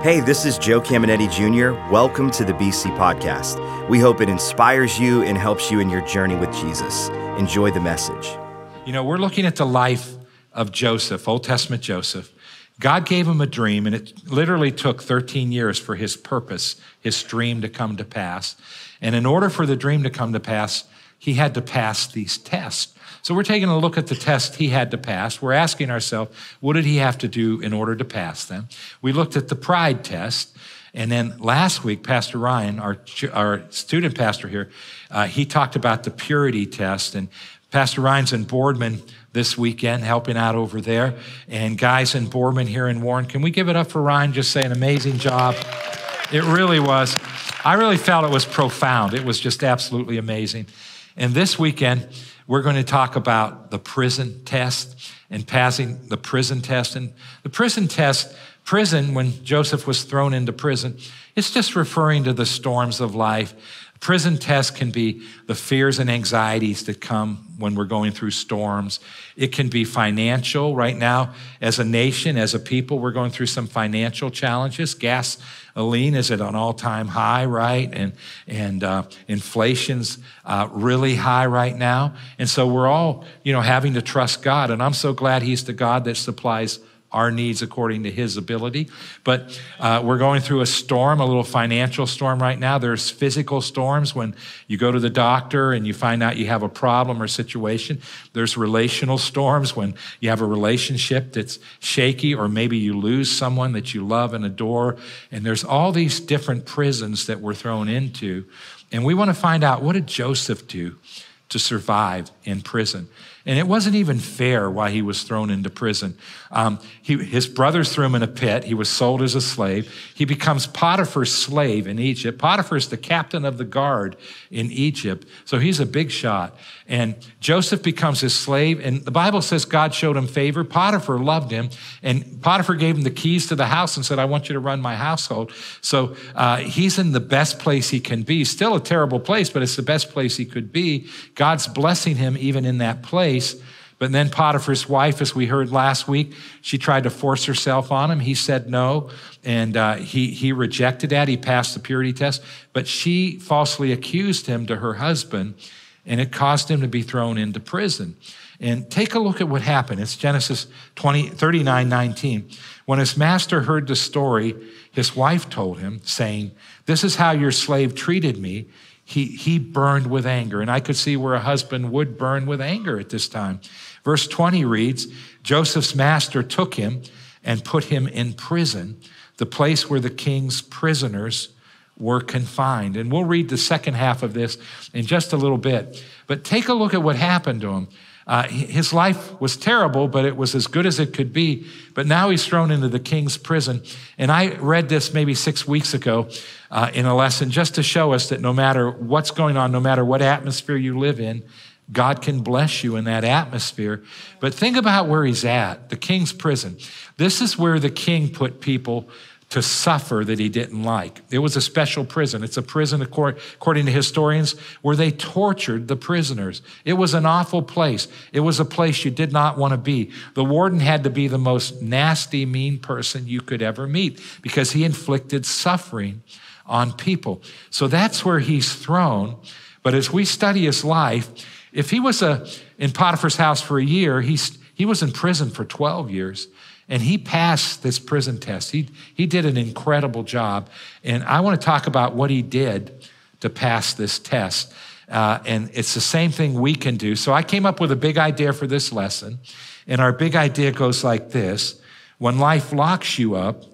Hey, this is Joe Caminiti Jr. Welcome to the BC Podcast. We hope it inspires you and helps you in your journey with Jesus. Enjoy the message. You know, we're looking at the life of Joseph, Old Testament Joseph. God gave him a dream, and it literally took 13 years for his purpose, his dream to come to pass. And in order for the dream to come to pass, he had to pass these tests. So we're taking a look at the test he had to pass. We're asking ourselves, what did he have to do in order to pass them? We looked at the pride test. And then last week, Pastor Ryan, our, our student pastor here, uh, he talked about the purity test. And Pastor Ryan's in Boardman this weekend, helping out over there. And guys in Boardman here in Warren, can we give it up for Ryan? Just say an amazing job. It really was. I really felt it was profound. It was just absolutely amazing. And this weekend, we're going to talk about the prison test and passing the prison test. And the prison test, prison, when Joseph was thrown into prison, it's just referring to the storms of life. Prison test can be the fears and anxieties that come when we're going through storms. It can be financial. Right now, as a nation, as a people, we're going through some financial challenges. Gasoline is at an all-time high, right? And and uh, inflation's uh, really high right now. And so we're all, you know, having to trust God. And I'm so glad He's the God that supplies our needs according to his ability. But uh, we're going through a storm, a little financial storm right now. There's physical storms when you go to the doctor and you find out you have a problem or situation. There's relational storms when you have a relationship that's shaky, or maybe you lose someone that you love and adore. And there's all these different prisons that we're thrown into. And we want to find out what did Joseph do to survive in prison? And it wasn't even fair why he was thrown into prison. Um, he, his brothers threw him in a pit. He was sold as a slave. He becomes Potiphar's slave in Egypt. Potiphar's the captain of the guard in Egypt. So he's a big shot. And Joseph becomes his slave. And the Bible says God showed him favor. Potiphar loved him. And Potiphar gave him the keys to the house and said, I want you to run my household. So uh, he's in the best place he can be. Still a terrible place, but it's the best place he could be. God's blessing him even in that place. But then Potiphar's wife, as we heard last week, she tried to force herself on him. He said no, and uh, he, he rejected that. He passed the purity test, but she falsely accused him to her husband, and it caused him to be thrown into prison. And take a look at what happened. It's Genesis 20, 39 19. When his master heard the story, his wife told him, saying, This is how your slave treated me he, he burned with anger. And I could see where a husband would burn with anger at this time. Verse 20 reads Joseph's master took him and put him in prison, the place where the king's prisoners were confined. And we'll read the second half of this in just a little bit. But take a look at what happened to him. Uh, his life was terrible, but it was as good as it could be. But now he's thrown into the king's prison. And I read this maybe six weeks ago uh, in a lesson just to show us that no matter what's going on, no matter what atmosphere you live in, God can bless you in that atmosphere. But think about where he's at the king's prison. This is where the king put people to suffer that he didn't like. It was a special prison. It's a prison, according to historians, where they tortured the prisoners. It was an awful place. It was a place you did not want to be. The warden had to be the most nasty, mean person you could ever meet because he inflicted suffering on people. So that's where he's thrown. But as we study his life, if he was a, in Potiphar's house for a year, he's, he was in prison for 12 years. And he passed this prison test. He, he did an incredible job. And I want to talk about what he did to pass this test. Uh, and it's the same thing we can do. So I came up with a big idea for this lesson. And our big idea goes like this When life locks you up,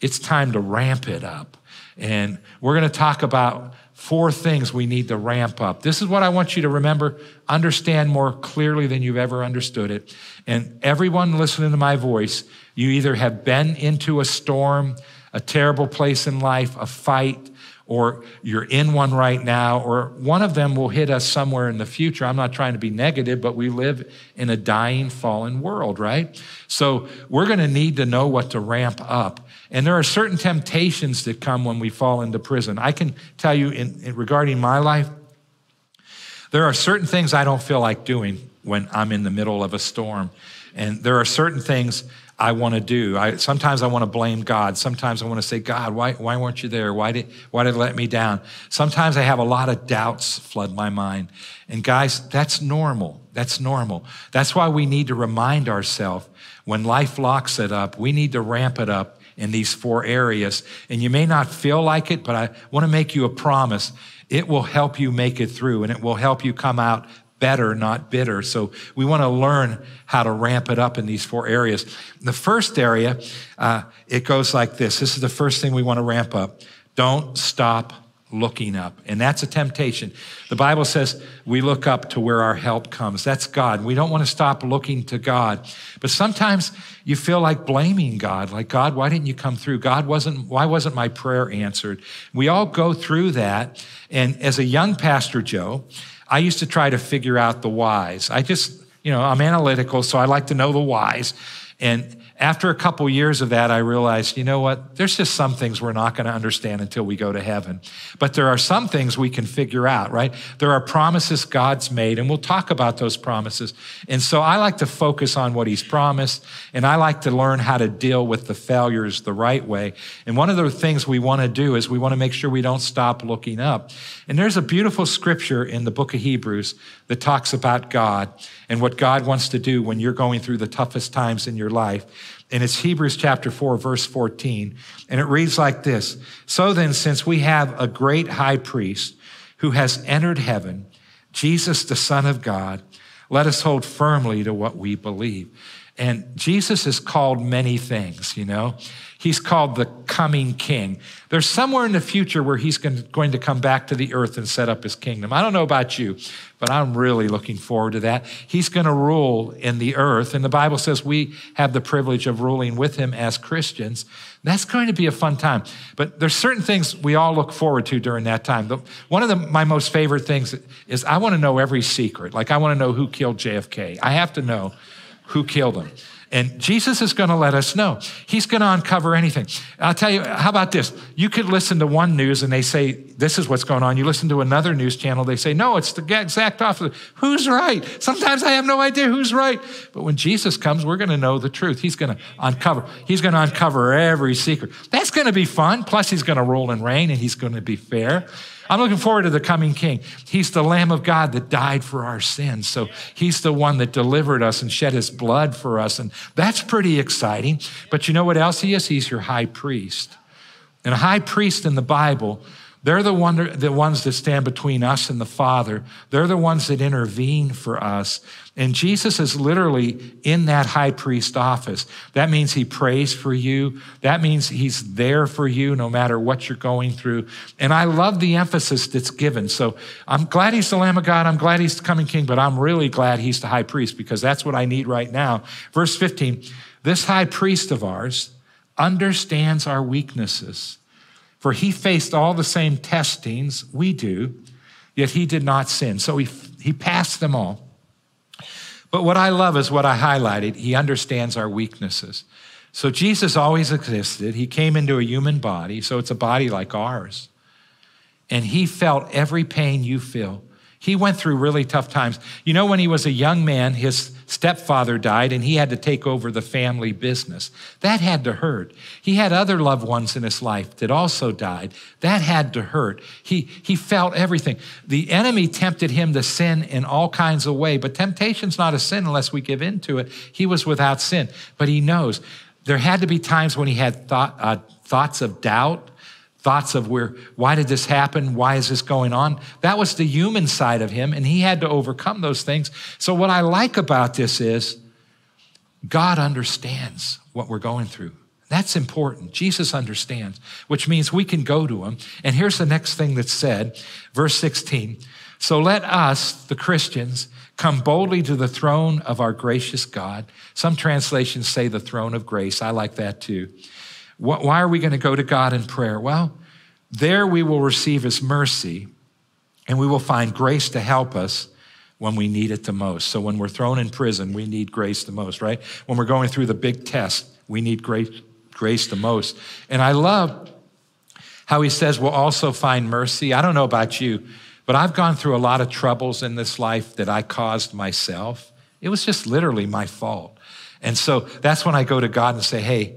it's time to ramp it up. And we're going to talk about four things we need to ramp up. This is what I want you to remember, understand more clearly than you've ever understood it. And everyone listening to my voice, you either have been into a storm, a terrible place in life, a fight, or you're in one right now, or one of them will hit us somewhere in the future. I'm not trying to be negative, but we live in a dying, fallen world, right? So we're going to need to know what to ramp up. And there are certain temptations that come when we fall into prison. I can tell you, in, in regarding my life, there are certain things I don't feel like doing when I'm in the middle of a storm. And there are certain things I want to do. I, sometimes I want to blame God. Sometimes I want to say, God, why, why weren't you there? Why did, why did it let me down? Sometimes I have a lot of doubts flood my mind. And guys, that's normal. That's normal. That's why we need to remind ourselves when life locks it up, we need to ramp it up in these four areas. And you may not feel like it, but I want to make you a promise. It will help you make it through and it will help you come out better, not bitter. So we want to learn how to ramp it up in these four areas. The first area, uh, it goes like this. This is the first thing we want to ramp up. Don't stop looking up. And that's a temptation. The Bible says we look up to where our help comes. That's God. We don't want to stop looking to God. But sometimes you feel like blaming God, like, God, why didn't you come through? God wasn't, why wasn't my prayer answered? We all go through that. And as a young pastor, Joe, I used to try to figure out the whys. I just, you know, I'm analytical, so I like to know the whys. And after a couple years of that, I realized, you know what? There's just some things we're not going to understand until we go to heaven. But there are some things we can figure out, right? There are promises God's made, and we'll talk about those promises. And so I like to focus on what He's promised, and I like to learn how to deal with the failures the right way. And one of the things we want to do is we want to make sure we don't stop looking up. And there's a beautiful scripture in the book of Hebrews that talks about God and what God wants to do when you're going through the toughest times in your life. And it's Hebrews chapter 4, verse 14. And it reads like this So then, since we have a great high priest who has entered heaven, Jesus, the Son of God, let us hold firmly to what we believe. And Jesus is called many things, you know. He's called the coming king. There's somewhere in the future where he's going to come back to the earth and set up his kingdom. I don't know about you, but I'm really looking forward to that. He's going to rule in the earth. And the Bible says we have the privilege of ruling with him as Christians. That's going to be a fun time. But there's certain things we all look forward to during that time. One of the, my most favorite things is I want to know every secret. Like I want to know who killed JFK. I have to know who killed him. And Jesus is going to let us know. He's going to uncover anything. I'll tell you, how about this? You could listen to one news and they say, this is what's going on. You listen to another news channel, they say, no, it's the exact opposite. Who's right? Sometimes I have no idea who's right. But when Jesus comes, we're going to know the truth. He's going to uncover, he's going to uncover every secret. That's going to be fun. Plus, he's going to rule and reign and he's going to be fair. I'm looking forward to the coming king. He's the Lamb of God that died for our sins. So he's the one that delivered us and shed his blood for us. And that's pretty exciting. But you know what else he is? He's your high priest. And a high priest in the Bible they're the, one, the ones that stand between us and the Father. They're the ones that intervene for us. And Jesus is literally in that high priest office. That means he prays for you. That means he's there for you no matter what you're going through. And I love the emphasis that's given. So I'm glad he's the Lamb of God. I'm glad he's the coming king, but I'm really glad he's the high priest because that's what I need right now. Verse 15 this high priest of ours understands our weaknesses for he faced all the same testings we do, yet he did not sin. So he, he passed them all. But what I love is what I highlighted. He understands our weaknesses. So Jesus always existed. He came into a human body, so it's a body like ours. And he felt every pain you feel. He went through really tough times. You know, when he was a young man, his stepfather died and he had to take over the family business. That had to hurt. He had other loved ones in his life that also died. That had to hurt. He, he felt everything. The enemy tempted him to sin in all kinds of ways, but temptation's not a sin unless we give in to it. He was without sin, but he knows. There had to be times when he had thought, uh, thoughts of doubt, thoughts of where why did this happen? Why is this going on? That was the human side of him and he had to overcome those things. So what i like about this is god understands what we're going through. That's important. Jesus understands which means we can go to him. And here's the next thing that's said verse 16 so let us the christians come boldly to the throne of our gracious god. Some translations say the throne of grace. I like that too why are we going to go to God in prayer? Well, there we will receive His mercy and we will find grace to help us when we need it the most. So when we're thrown in prison, we need grace the most, right? When we're going through the big test, we need grace, grace the most. And I love how he says we'll also find mercy. I don't know about you, but I've gone through a lot of troubles in this life that I caused myself. It was just literally my fault. And so that's when I go to God and say, hey,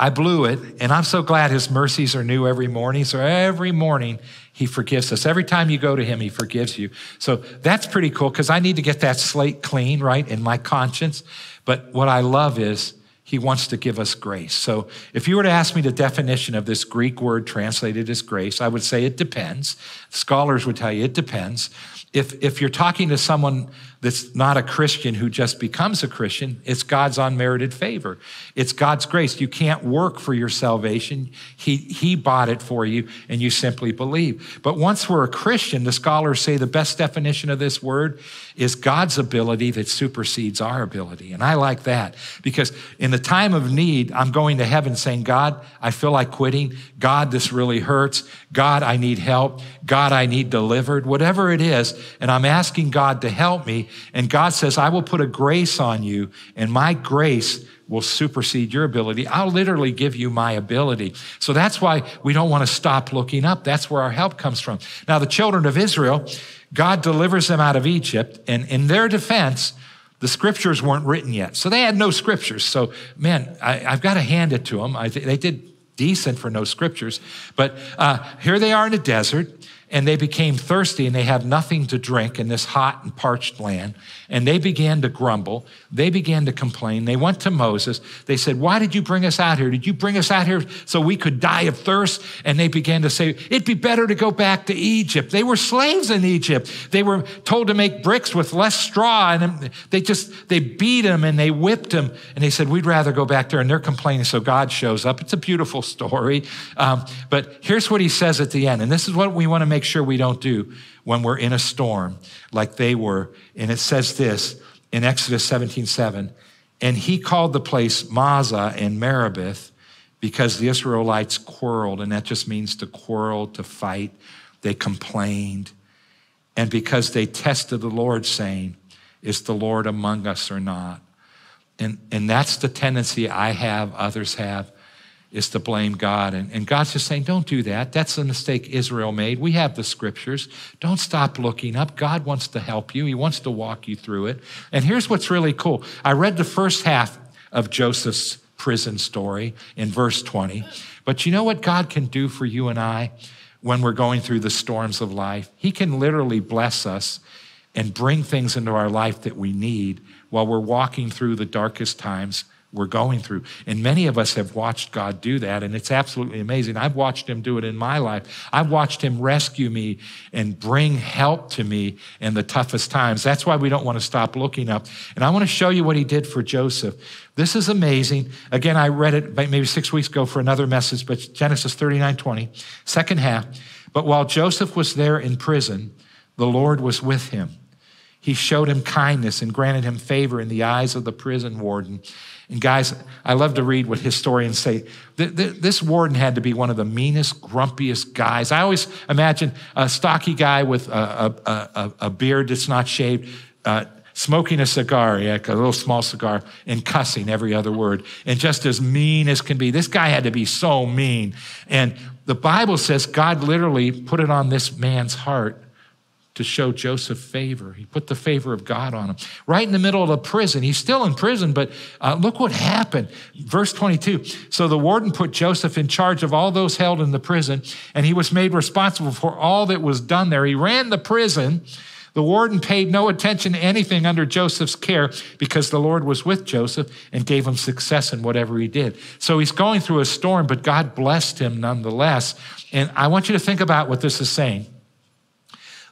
I blew it, and I'm so glad his mercies are new every morning. So every morning he forgives us. Every time you go to him, he forgives you. So that's pretty cool because I need to get that slate clean, right, in my conscience. But what I love is he wants to give us grace. So if you were to ask me the definition of this Greek word translated as grace, I would say it depends. Scholars would tell you it depends. If, if you're talking to someone that's not a Christian who just becomes a Christian. It's God's unmerited favor. It's God's grace. You can't work for your salvation. He, he bought it for you and you simply believe. But once we're a Christian, the scholars say the best definition of this word is God's ability that supersedes our ability. And I like that because in the time of need, I'm going to heaven saying, God, I feel like quitting. God, this really hurts. God, I need help. God, I need delivered, whatever it is. And I'm asking God to help me and God says, I will put a grace on you, and my grace will supersede your ability. I'll literally give you my ability. So that's why we don't want to stop looking up. That's where our help comes from. Now, the children of Israel, God delivers them out of Egypt, and in their defense, the scriptures weren't written yet. So they had no scriptures. So, man, I, have got to hand it to them. I, they did decent for no scriptures. But uh, here they are in the desert and they became thirsty and they had nothing to drink in this hot and parched land. And they began to grumble. They began to complain. They went to Moses. They said, Why did you bring us out here? Did you bring us out here so we could die of thirst? And they began to say, It'd be better to go back to Egypt. They were slaves in Egypt. They were told to make bricks with less straw. And they just, they beat them and they whipped them. And they said, We'd rather go back there. And they're complaining. So God shows up. It's a beautiful story. Um, but here's what he says at the end. And this is what we want to make sure we don't do when we're in a storm like they were. And it says this in Exodus 17 7. And he called the place Massah and Meribah because the Israelites quarreled, and that just means to quarrel, to fight. They complained. And because they tested the Lord, saying, Is the Lord among us or not? And, and that's the tendency I have, others have is to blame God. And, and God's just saying, don't do that. That's the mistake Israel made. We have the scriptures. Don't stop looking up. God wants to help you, He wants to walk you through it. And here's what's really cool I read the first half of Joseph's prison story in verse 20. But you know what God can do for you and I when we're going through the storms of life? He can literally bless us and bring things into our life that we need while we're walking through the darkest times we're going through. And many of us have watched God do that, and it's absolutely amazing. I've watched Him do it in my life. I've watched Him rescue me and bring help to me in the toughest times. That's why we don't want to stop looking up. And I want to show you what He did for Joseph. This is amazing. Again, I read it maybe six weeks ago for another message, but Genesis 39 20, second half. But while Joseph was there in prison, the Lord was with him. He showed him kindness and granted him favor in the eyes of the prison warden. And guys, I love to read what historians say. This warden had to be one of the meanest, grumpiest guys. I always imagine a stocky guy with a, a, a, beard that's not shaved, uh, smoking a cigar, yeah, a little small cigar, and cussing every other word, and just as mean as can be. This guy had to be so mean. And the Bible says God literally put it on this man's heart to show Joseph favor. He put the favor of God on him. Right in the middle of the prison. He's still in prison, but uh, look what happened. Verse 22. So the warden put Joseph in charge of all those held in the prison, and he was made responsible for all that was done there. He ran the prison. The warden paid no attention to anything under Joseph's care because the Lord was with Joseph and gave him success in whatever he did. So he's going through a storm, but God blessed him nonetheless. And I want you to think about what this is saying.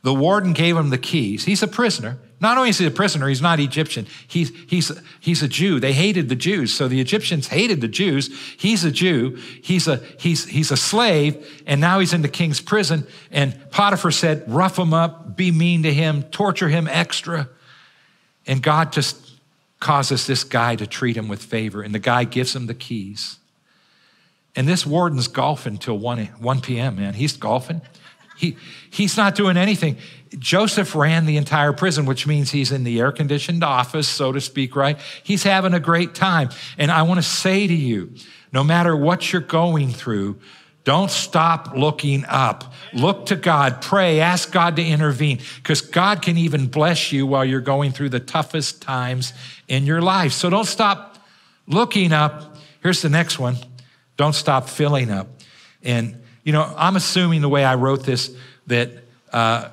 The warden gave him the keys. He's a prisoner. Not only is he a prisoner, he's not Egyptian. He's, he's, he's a Jew. They hated the Jews. So the Egyptians hated the Jews. He's a Jew. He's a, he's, he's a slave. And now he's in the king's prison. And Potiphar said, rough him up, be mean to him, torture him extra. And God just causes this guy to treat him with favor. And the guy gives him the keys. And this warden's golfing till 1, 1 p.m., man. He's golfing. He, he's not doing anything. Joseph ran the entire prison, which means he's in the air conditioned office, so to speak, right? He's having a great time. And I want to say to you, no matter what you're going through, don't stop looking up. Look to God, pray, ask God to intervene, because God can even bless you while you're going through the toughest times in your life. So don't stop Looking up, here's the next one don't stop filling up. And, you know, I'm assuming the way I wrote this that uh,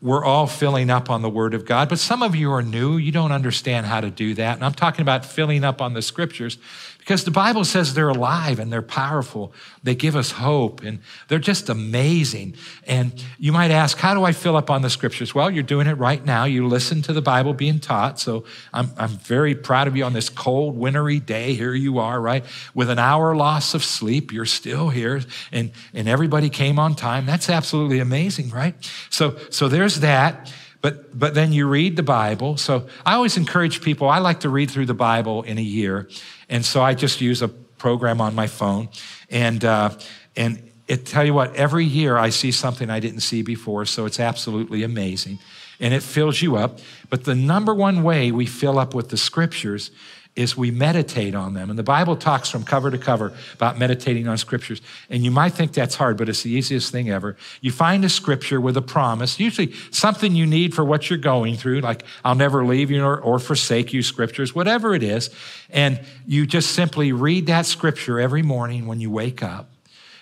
we're all filling up on the Word of God, but some of you are new. You don't understand how to do that. And I'm talking about filling up on the Scriptures because the Bible says they're alive and they're powerful. They give us hope and they're just amazing. And you might ask, how do I fill up on the Scriptures? Well, you're doing it right now. You listen to the Bible being taught. So I'm, I'm very proud of you on this cold, wintry day. Here you are, right? With an hour loss of sleep, you're still here and, and everybody came on time. That's absolutely amazing, right? So, so there's that. But, but then you read the Bible. So I always encourage people, I like to read through the Bible in a year. And so I just use a program on my phone. And, uh, and it tell you what, every year I see something I didn't see before. So it's absolutely amazing. And it fills you up. But the number one way we fill up with the scriptures is we meditate on them. And the Bible talks from cover to cover about meditating on scriptures. And you might think that's hard, but it's the easiest thing ever. You find a scripture with a promise, usually something you need for what you're going through, like I'll never leave you or, or forsake you scriptures, whatever it is. And you just simply read that scripture every morning when you wake up.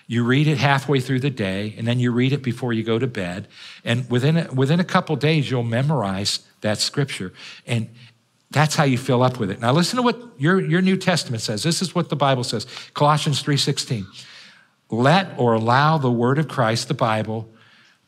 You read it halfway through the day, and then you read it before you go to bed. And within a, within a couple days, you'll memorize that scripture. And that's how you fill up with it. Now listen to what your, your New Testament says. This is what the Bible says. Colossians 3:16. Let or allow the word of Christ, the Bible,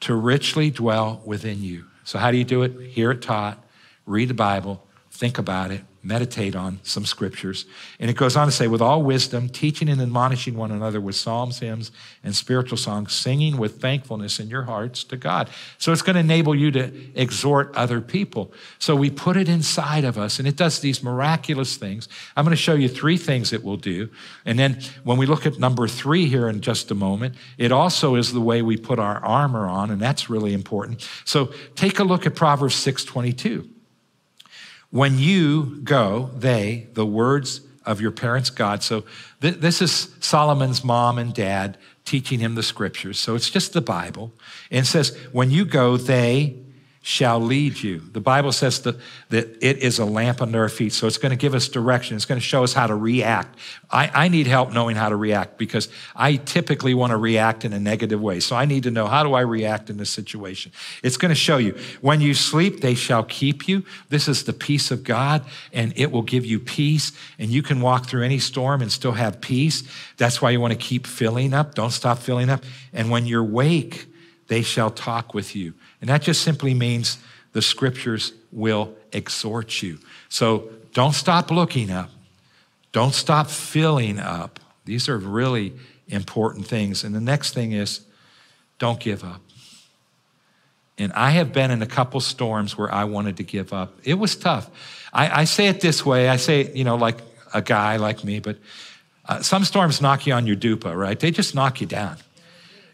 to richly dwell within you. So how do you do it? Hear it taught, read the Bible, think about it, meditate on some scriptures. And it goes on to say, with all wisdom, teaching and admonishing one another with psalms, hymns, and spiritual songs, singing with thankfulness in your hearts to God. So it's going to enable you to exhort other people. So we put it inside of us, and it does these miraculous things. I'm going to show you three things it will do. And then when we look at number three here in just a moment, it also is the way we put our armor on, and that's really important. So take a look at Proverbs 622. When you go, they, the words of your parents' God. So th- this is Solomon's mom and dad teaching him the scriptures. So it's just the Bible. And it says, when you go, they shall lead you. The Bible says that, that it is a lamp under our feet. So it's going to give us direction. It's going to show us how to react. I, I need help knowing how to react because I typically want to react in a negative way. So I need to know how do I react in this situation. It's going to show you. When you sleep, they shall keep you. This is the peace of God and it will give you peace. And you can walk through any storm and still have peace. That's why you want to keep filling up. Don't stop filling up. And when you're awake, they shall talk with you. And that just simply means the scriptures will exhort you. So don't stop looking up. Don't stop filling up. These are really important things. And the next thing is don't give up. And I have been in a couple storms where I wanted to give up. It was tough. I, I say it this way I say, you know, like a guy like me, but uh, some storms knock you on your dupa, right? They just knock you down.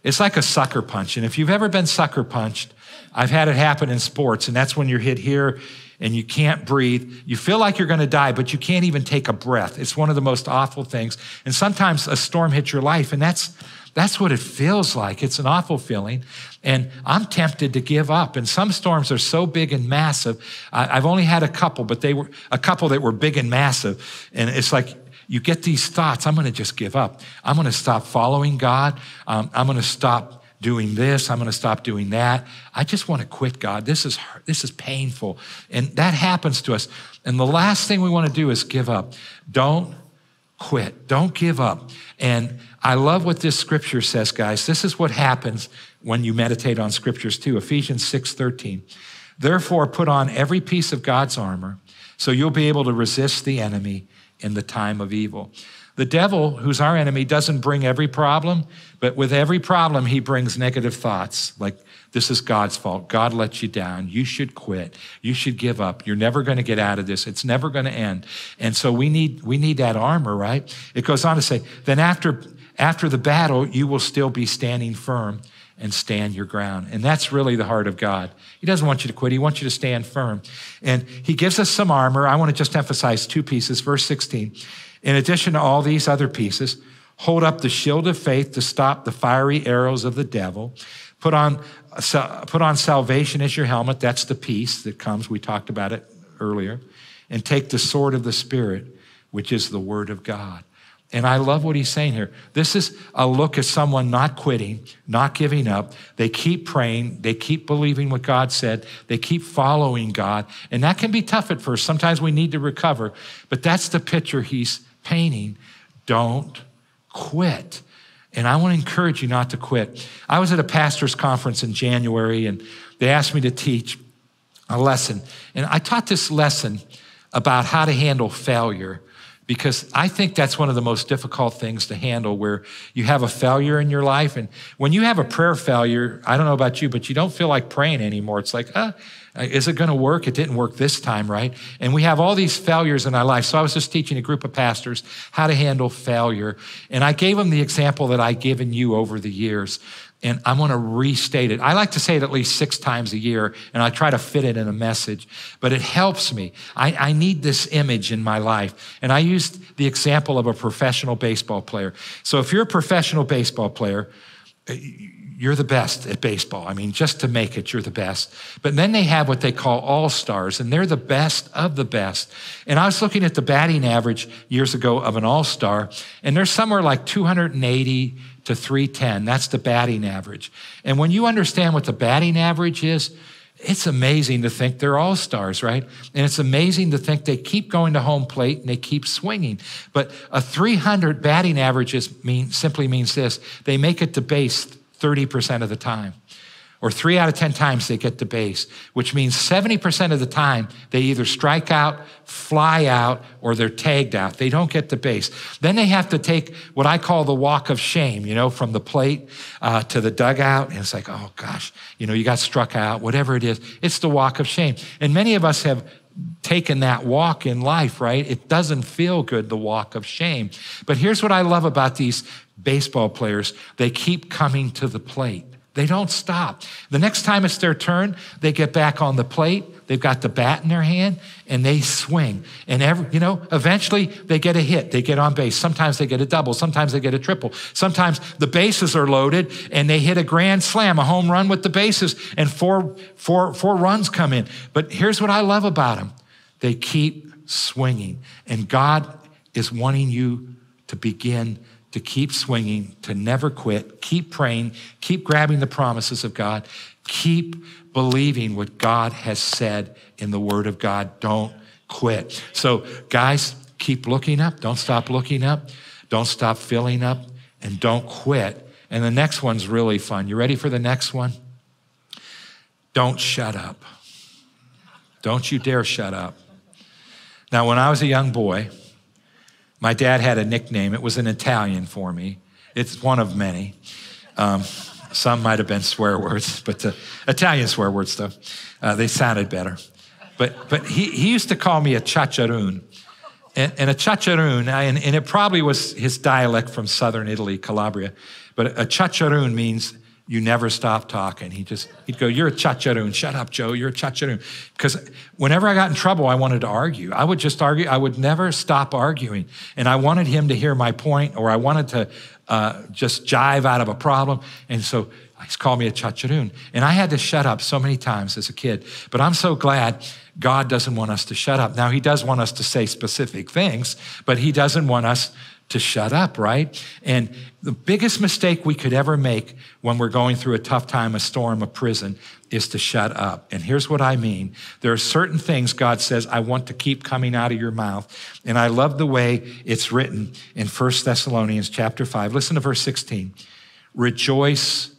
It's like a sucker punch. And if you've ever been sucker punched, I've had it happen in sports, and that's when you're hit here and you can't breathe. You feel like you're going to die, but you can't even take a breath. It's one of the most awful things. And sometimes a storm hits your life, and that's that's what it feels like. It's an awful feeling. And I'm tempted to give up. And some storms are so big and massive. I've only had a couple, but they were a couple that were big and massive. And it's like you get these thoughts I'm going to just give up. I'm going to stop following God. Um, I'm going to stop doing this. I'm going to stop doing that. I just want to quit, God. This is this is painful, and that happens to us. And the last thing we want to do is give up. Don't quit. Don't give up. And I love what this scripture says, guys. This is what happens when you meditate on scriptures too. Ephesians 6:13. Therefore, put on every piece of God's armor, so you'll be able to resist the enemy in the time of evil. The devil, who's our enemy, doesn't bring every problem, but with every problem, he brings negative thoughts like, this is God's fault. God let you down. You should quit. You should give up. You're never going to get out of this. It's never going to end. And so we need, we need that armor, right? It goes on to say, then after, after the battle, you will still be standing firm and stand your ground. And that's really the heart of God. He doesn't want you to quit. He wants you to stand firm. And he gives us some armor. I want to just emphasize two pieces. Verse 16. In addition to all these other pieces, hold up the shield of faith to stop the fiery arrows of the devil. Put on, put on salvation as your helmet. That's the peace that comes. We talked about it earlier. And take the sword of the Spirit, which is the Word of God. And I love what he's saying here. This is a look at someone not quitting, not giving up. They keep praying. They keep believing what God said. They keep following God. And that can be tough at first. Sometimes we need to recover. But that's the picture he's painting. Don't quit. And I want to encourage you not to quit. I was at a pastor's conference in January, and they asked me to teach a lesson. And I taught this lesson about how to handle failure because I think that's one of the most difficult things to handle where you have a failure in your life. And when you have a prayer failure, I don't know about you, but you don't feel like praying anymore. It's like, uh, is it going to work? It didn't work this time, right? And we have all these failures in our life. So I was just teaching a group of pastors how to handle failure. And I gave them the example that I've given you over the years and I'm going to restate it. I like to say it at least six times a year, and I try to fit it in a message, but it helps me. I, I, need this image in my life. And I used the example of a professional baseball player. So if you're a professional baseball player, uh, you're the best at baseball. I mean, just to make it, you're the best. But then they have what they call all stars, and they're the best of the best. And I was looking at the batting average years ago of an all star, and they're somewhere like 280 to 310. That's the batting average. And when you understand what the batting average is, it's amazing to think they're all stars, right? And it's amazing to think they keep going to home plate and they keep swinging. But a 300 batting average mean, simply means this they make it to base 30% of the time or three out of 10 times they get to base, which means 70% of the time they either strike out, fly out, or they're tagged out. They don't get to base. Then they have to take what I call the walk of shame, you know, from the plate uh, to the dugout. And it's like, oh gosh, you know, you got struck out, whatever it is. It's the walk of shame. And many of us have taken that walk in life, right? It doesn't feel good, the walk of shame. But here's what I love about these baseball players they keep coming to the plate. They don't stop. The next time it's their turn, they get back on the plate. They've got the bat in their hand and they swing. And every, you know, eventually they get a hit. They get on base. Sometimes they get a double. Sometimes they get a triple. Sometimes the bases are loaded and they hit a grand slam, a home run with the bases, and four, four, four runs come in. But here's what I love about them they keep swinging. And God is wanting you to begin to keep swinging, to never quit, keep praying, keep grabbing the promises of God, keep believing what God has said in the Word of God. Don't quit. So, guys, keep looking up. Don't stop looking up. Don't stop filling up, and don't quit. And the next one's really fun. You ready for the next one? Don't shut up. Don't you dare shut up. Now, when I was a young boy, my dad had a nickname. It was an Italian for me. It's one of many. Um, some might have been swear words, but the Italian swear words, though, uh, they sounded better. But, but he, he used to call me a ciaciarone. And, and a ciaciarone, and, and it probably was his dialect from southern Italy, Calabria, but a ciaciarone means you never stop talking. He just, he'd go, You're a ciaciarone. Shut up, Joe. You're a ciaciarone. Because whenever I got in trouble, I wanted to argue. I would just argue. I would never stop arguing. And I wanted him to hear my point, or I wanted to uh, just jive out of a problem. And so he's called me a ciaciarone. And I had to shut up so many times as a kid. But I'm so glad God doesn't want us to shut up. Now, he does want us to say specific things, but he doesn't want us to shut up, right? And the biggest mistake we could ever make when we're going through a tough time, a storm, a prison, is to shut up. And here's what I mean there are certain things God says, I want to keep coming out of your mouth. And I love the way it's written in 1 Thessalonians chapter 5. Listen to verse 16. Rejoice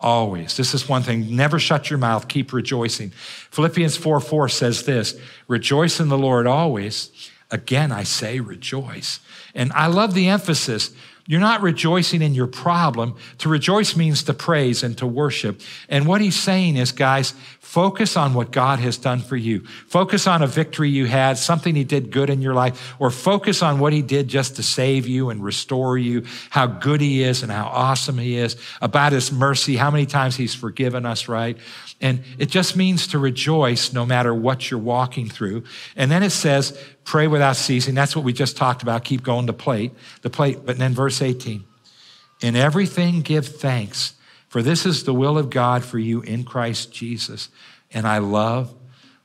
always. This is one thing. Never shut your mouth. Keep rejoicing. Philippians 4 4 says this Rejoice in the Lord always. Again, I say rejoice. And I love the emphasis. You're not rejoicing in your problem. To rejoice means to praise and to worship. And what he's saying is, guys, focus on what God has done for you. Focus on a victory you had, something he did good in your life, or focus on what he did just to save you and restore you, how good he is and how awesome he is, about his mercy, how many times he's forgiven us, right? And it just means to rejoice no matter what you're walking through. And then it says, pray without ceasing. That's what we just talked about. Keep going to plate, the plate. But then verse 18, in everything give thanks, for this is the will of God for you in Christ Jesus. And I love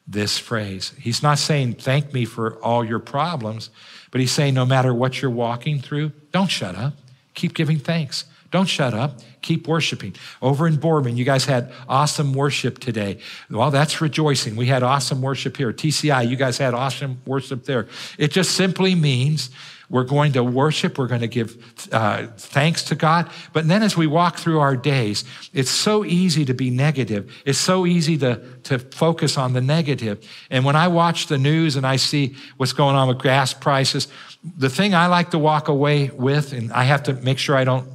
this phrase. He's not saying, Thank me for all your problems, but he's saying, No matter what you're walking through, don't shut up. Keep giving thanks. Don't shut up. Keep worshiping. Over in Boardman, you guys had awesome worship today. Well, that's rejoicing. We had awesome worship here. TCI, you guys had awesome worship there. It just simply means we're going to worship. We're going to give uh, thanks to God. But then as we walk through our days, it's so easy to be negative. It's so easy to, to focus on the negative. And when I watch the news and I see what's going on with gas prices, the thing I like to walk away with, and I have to make sure I don't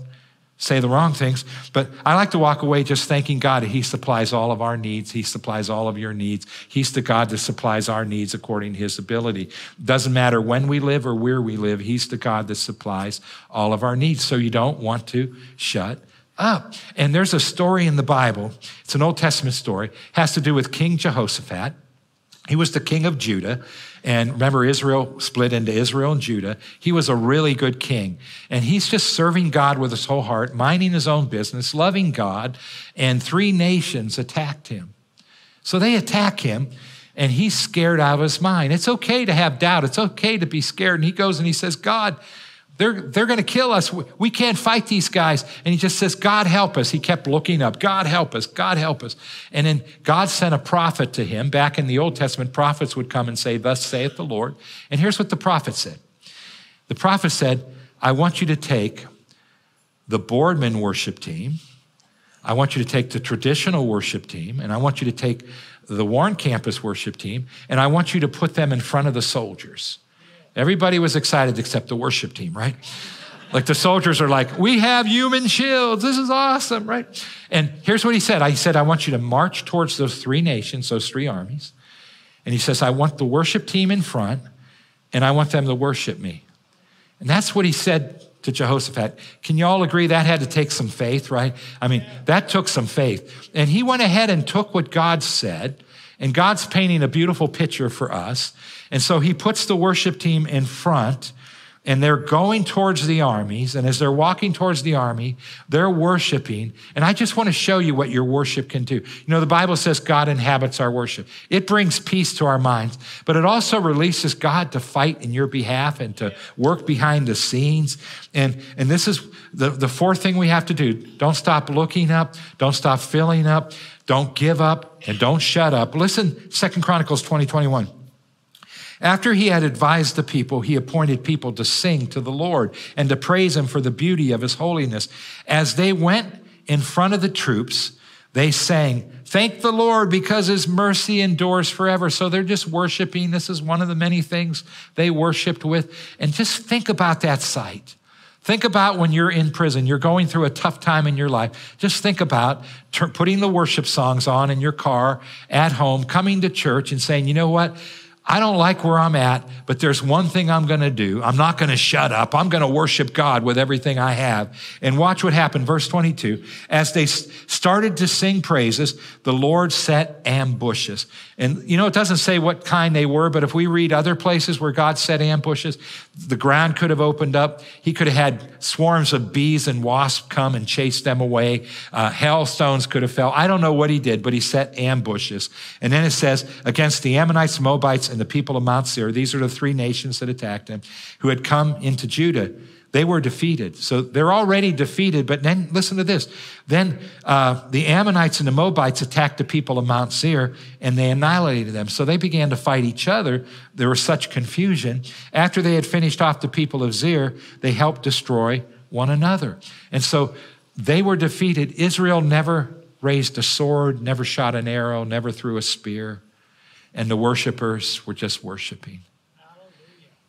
say the wrong things, but I like to walk away just thanking God. He supplies all of our needs. He supplies all of your needs. He's the God that supplies our needs according to his ability. Doesn't matter when we live or where we live, he's the God that supplies all of our needs. So you don't want to shut up. And there's a story in the Bible. It's an Old Testament story. It has to do with King Jehoshaphat. He was the king of Judah. And remember, Israel split into Israel and Judah. He was a really good king. And he's just serving God with his whole heart, minding his own business, loving God. And three nations attacked him. So they attack him, and he's scared out of his mind. It's okay to have doubt, it's okay to be scared. And he goes and he says, God, they're, they're going to kill us. We can't fight these guys. And he just says, God help us. He kept looking up. God help us. God help us. And then God sent a prophet to him. Back in the Old Testament, prophets would come and say, Thus saith the Lord. And here's what the prophet said The prophet said, I want you to take the Boardman worship team. I want you to take the traditional worship team, and I want you to take the Warren campus worship team, and I want you to put them in front of the soldiers. Everybody was excited except the worship team, right? Like the soldiers are like, we have human shields. This is awesome, right? And here's what he said I said, I want you to march towards those three nations, those three armies. And he says, I want the worship team in front, and I want them to worship me. And that's what he said to Jehoshaphat. Can you all agree that had to take some faith, right? I mean, that took some faith. And he went ahead and took what God said, and God's painting a beautiful picture for us. And so he puts the worship team in front and they're going towards the armies. And as they're walking towards the army, they're worshiping. And I just want to show you what your worship can do. You know, the Bible says God inhabits our worship, it brings peace to our minds, but it also releases God to fight in your behalf and to work behind the scenes. And, and this is the, the fourth thing we have to do don't stop looking up, don't stop filling up, don't give up, and don't shut up. Listen, Second Chronicles 20, 21. After he had advised the people, he appointed people to sing to the Lord and to praise him for the beauty of his holiness. As they went in front of the troops, they sang, Thank the Lord because his mercy endures forever. So they're just worshiping. This is one of the many things they worshiped with. And just think about that sight. Think about when you're in prison, you're going through a tough time in your life. Just think about putting the worship songs on in your car, at home, coming to church and saying, you know what? I don't like where I'm at, but there's one thing I'm going to do. I'm not going to shut up. I'm going to worship God with everything I have. And watch what happened. Verse 22. As they started to sing praises, the Lord set ambushes. And you know, it doesn't say what kind they were, but if we read other places where God set ambushes, the ground could have opened up. He could have had swarms of bees and wasps come and chase them away. Uh, hailstones could have fell. I don't know what he did, but he set ambushes. And then it says, against the Ammonites, Moabites, and the people of Mount Seir, these are the three nations that attacked him, who had come into Judah. They were defeated. So they're already defeated, but then listen to this. Then uh, the Ammonites and the Moabites attacked the people of Mount Seir and they annihilated them. So they began to fight each other. There was such confusion. After they had finished off the people of Seir, they helped destroy one another. And so they were defeated. Israel never raised a sword, never shot an arrow, never threw a spear. And the worshipers were just worshiping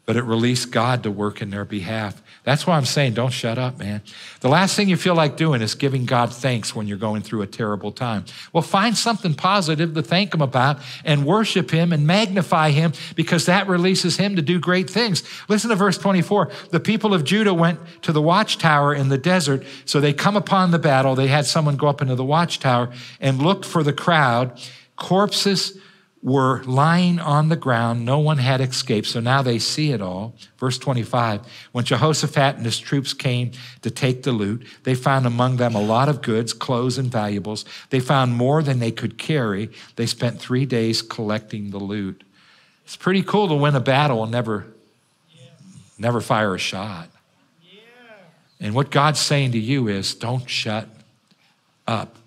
but it released God to work in their behalf. That's why I'm saying don't shut up, man. The last thing you feel like doing is giving God thanks when you're going through a terrible time. Well, find something positive to thank Him about and worship Him and magnify Him because that releases Him to do great things. Listen to verse 24. The people of Judah went to the watchtower in the desert. So they come upon the battle. They had someone go up into the watchtower and look for the crowd. Corpses were lying on the ground. No one had escaped. So now they see it all. Verse 25 When Jehoshaphat and his troops came to take the loot, they found among them a lot of goods, clothes, and valuables. They found more than they could carry. They spent three days collecting the loot. It's pretty cool to win a battle and never, yeah. never fire a shot. Yeah. And what God's saying to you is don't shut up.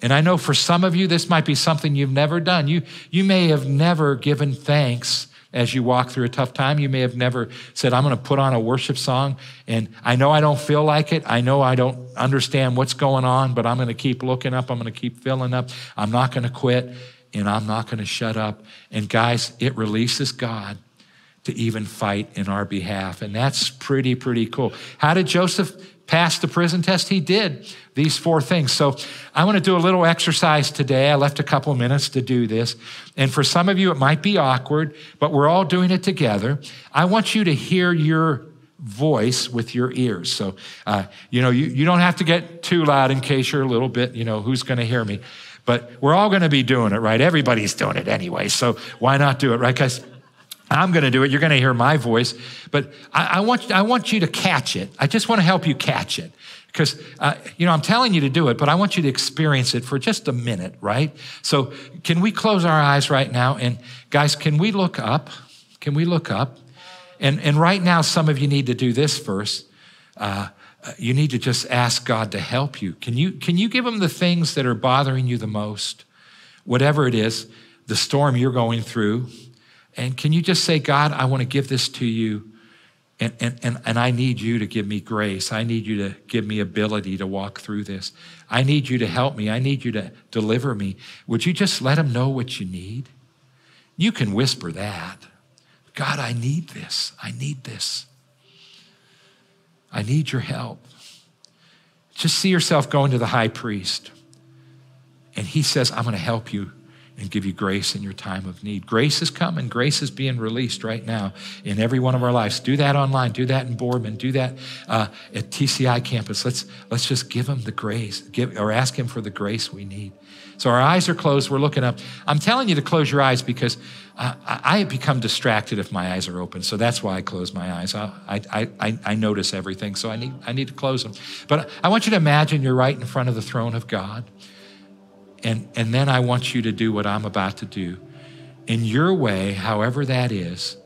And I know for some of you, this might be something you've never done. You, you may have never given thanks as you walk through a tough time. You may have never said, I'm going to put on a worship song, and I know I don't feel like it. I know I don't understand what's going on, but I'm going to keep looking up. I'm going to keep filling up. I'm not going to quit, and I'm not going to shut up. And guys, it releases God to even fight in our behalf. And that's pretty, pretty cool. How did Joseph pass the prison test? He did these four things. So I want to do a little exercise today. I left a couple minutes to do this. And for some of you, it might be awkward, but we're all doing it together. I want you to hear your voice with your ears. So, uh, you know, you, you don't have to get too loud in case you're a little bit, you know, who's going to hear me? But we're all going to be doing it, right? Everybody's doing it anyway. So why not do it, right, guys? I'm going to do it. You're going to hear my voice, but I, I, want, I want you to catch it. I just want to help you catch it. Because, uh, you know, I'm telling you to do it, but I want you to experience it for just a minute, right? So, can we close our eyes right now? And, guys, can we look up? Can we look up? And, and right now, some of you need to do this first. Uh, you need to just ask God to help you. Can you, can you give Him the things that are bothering you the most? Whatever it is, the storm you're going through. And can you just say, God, I want to give this to you and, and, and, and I need you to give me grace. I need you to give me ability to walk through this. I need you to help me. I need you to deliver me. Would you just let him know what you need? You can whisper that. God, I need this. I need this. I need your help. Just see yourself going to the high priest. And he says, I'm going to help you and give you grace in your time of need. Grace is coming. Grace is being released right now in every one of our lives. Do that online. Do that in Boardman. Do that uh, at TCI campus. Let's let's just give him the grace, give or ask him for the grace we need. So our eyes are closed. We're looking up. I'm telling you to close your eyes because uh, I become distracted if my eyes are open. So that's why I close my eyes. I, I, I, I notice everything. So I need I need to close them. But I want you to imagine you're right in front of the throne of God. And, and then I want you to do what I'm about to do. In your way, however that is,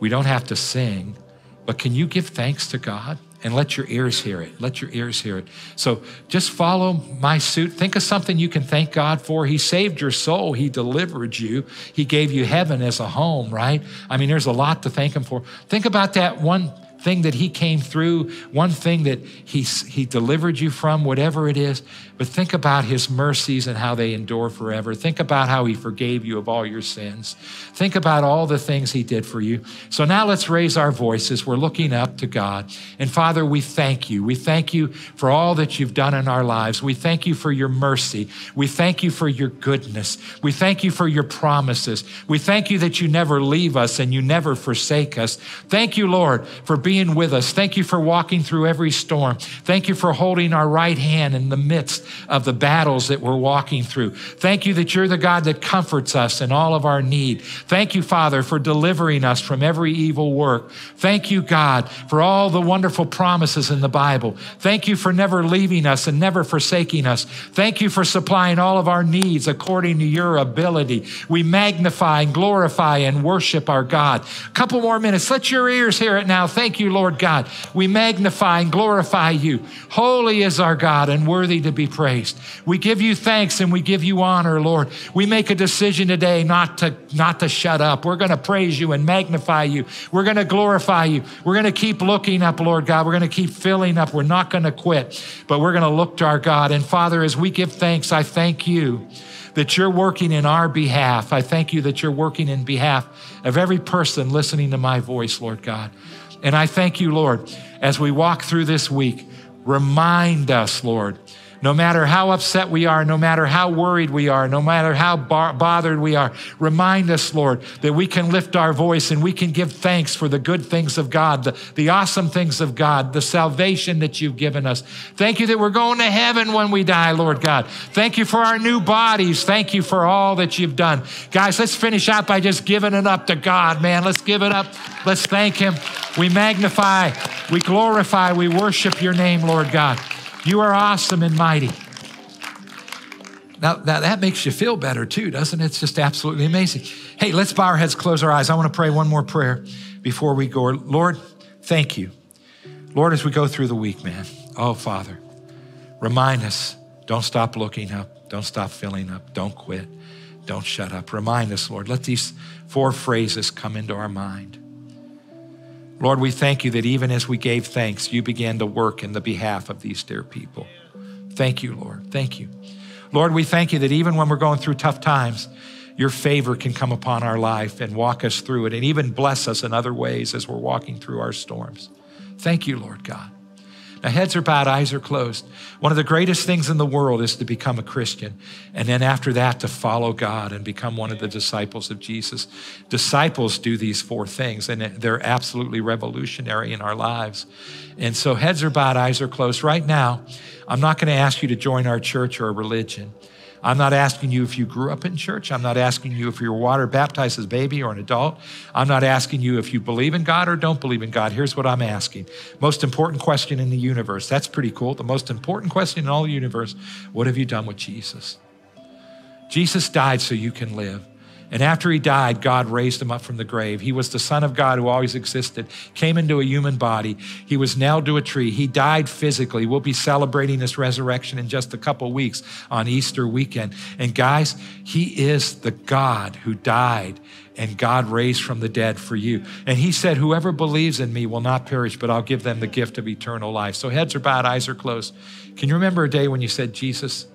we don't have to sing, but can you give thanks to God? And let your ears hear it. Let your ears hear it. So just follow my suit. Think of something you can thank God for. He saved your soul. He delivered you. He gave you heaven as a home, right? I mean, there's a lot to thank Him for. Think about that one thing that he came through, one thing that he, he delivered you from, whatever it is. But think about his mercies and how they endure forever. Think about how he forgave you of all your sins. Think about all the things he did for you. So now let's raise our voices. We're looking up to God. And Father, we thank you. We thank you for all that you've done in our lives. We thank you for your mercy. We thank you for your goodness. We thank you for your promises. We thank you that you never leave us and you never forsake us. Thank you, Lord, for being with us. Thank you for walking through every storm. Thank you for holding our right hand in the midst of the battles that we're walking through. Thank you that you're the God that comforts us in all of our need. Thank you, Father, for delivering us from every evil work. Thank you, God, for all the wonderful promises in the Bible. Thank you for never leaving us and never forsaking us. Thank you for supplying all of our needs according to your ability. We magnify and glorify and worship our God. A couple more minutes. Let your ears hear it now. Thank you Lord God. We magnify and glorify you. Holy is our God and worthy to be praised. We give you thanks and we give you honor, Lord. We make a decision today not to, not to shut up. We're going to praise you and magnify you. We're going to glorify you. We're going to keep looking up, Lord God. We're going to keep filling up. We're not going to quit, but we're going to look to our God. And Father, as we give thanks, I thank you that you're working in our behalf. I thank you that you're working in behalf of every person listening to my voice, Lord God. And I thank you, Lord, as we walk through this week, remind us, Lord, No matter how upset we are, no matter how worried we are, no matter how bar- bothered we are, remind us, Lord, that we can lift our voice and we can give thanks for the good things of God, the, the awesome things of God, the salvation that you've given us. Thank you that we're going to heaven when we die, Lord God. Thank you for our new bodies. Thank you for all that you've done. Guys, let's finish out by just giving it up to God, man. Let's give it up. Let's thank Him. We magnify, we glorify, we worship your name, Lord God. You are awesome and mighty. Now, now, that makes you feel better too, doesn't it? It's just absolutely amazing. Hey, let's bow our heads, close our eyes. I want to pray one more prayer before we go. Lord, thank you. Lord, as we go through the week, man, oh, Father, remind us don't stop looking up, don't stop filling up, don't quit, don't shut up. Remind us, Lord, let these four phrases come into our mind. Lord, we thank you that even as we gave thanks, you began to work in the behalf of these dear people. Thank you, Lord. Thank you. Lord, we thank you that even when we're going through tough times, your favor can come upon our life and walk us through it and even bless us in other ways as we're walking through our storms. Thank you, Lord God. Now, heads are bowed, eyes are closed. One of the greatest things in the world is to become a Christian. And then after that, to follow God and become one of the disciples of Jesus. Disciples do these four things, and they're absolutely revolutionary in our lives. And so, heads are bowed, eyes are closed. Right now, I'm not going to ask you to join our church or a religion. I'm not asking you if you grew up in church. I'm not asking you if you were water baptized as a baby or an adult. I'm not asking you if you believe in God or don't believe in God. Here's what I'm asking. Most important question in the universe. That's pretty cool. The most important question in all the universe. What have you done with Jesus? Jesus died so you can live. And after he died, God raised him up from the grave. He was the Son of God who always existed, came into a human body. He was nailed to a tree. He died physically. We'll be celebrating his resurrection in just a couple weeks on Easter weekend. And guys, he is the God who died and God raised from the dead for you. And he said, Whoever believes in me will not perish, but I'll give them the gift of eternal life. So heads are bowed, eyes are closed. Can you remember a day when you said, Jesus,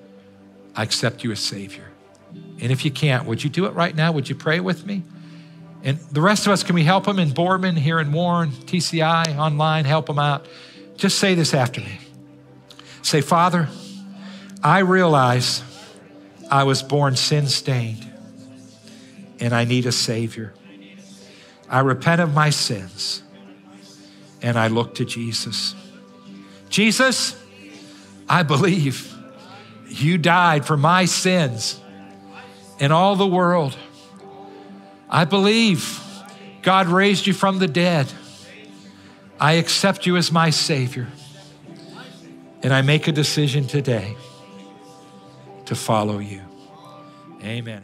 I accept you as Savior? And if you can't, would you do it right now? Would you pray with me? And the rest of us, can we help them in Boardman, here in Warren, TCI, online, help them out? Just say this after me. Say, Father, I realize I was born sin stained and I need a Savior. I repent of my sins and I look to Jesus. Jesus, I believe you died for my sins in all the world. I believe God raised you from the dead. I accept you as my Savior. And I make a decision today to follow you. Amen.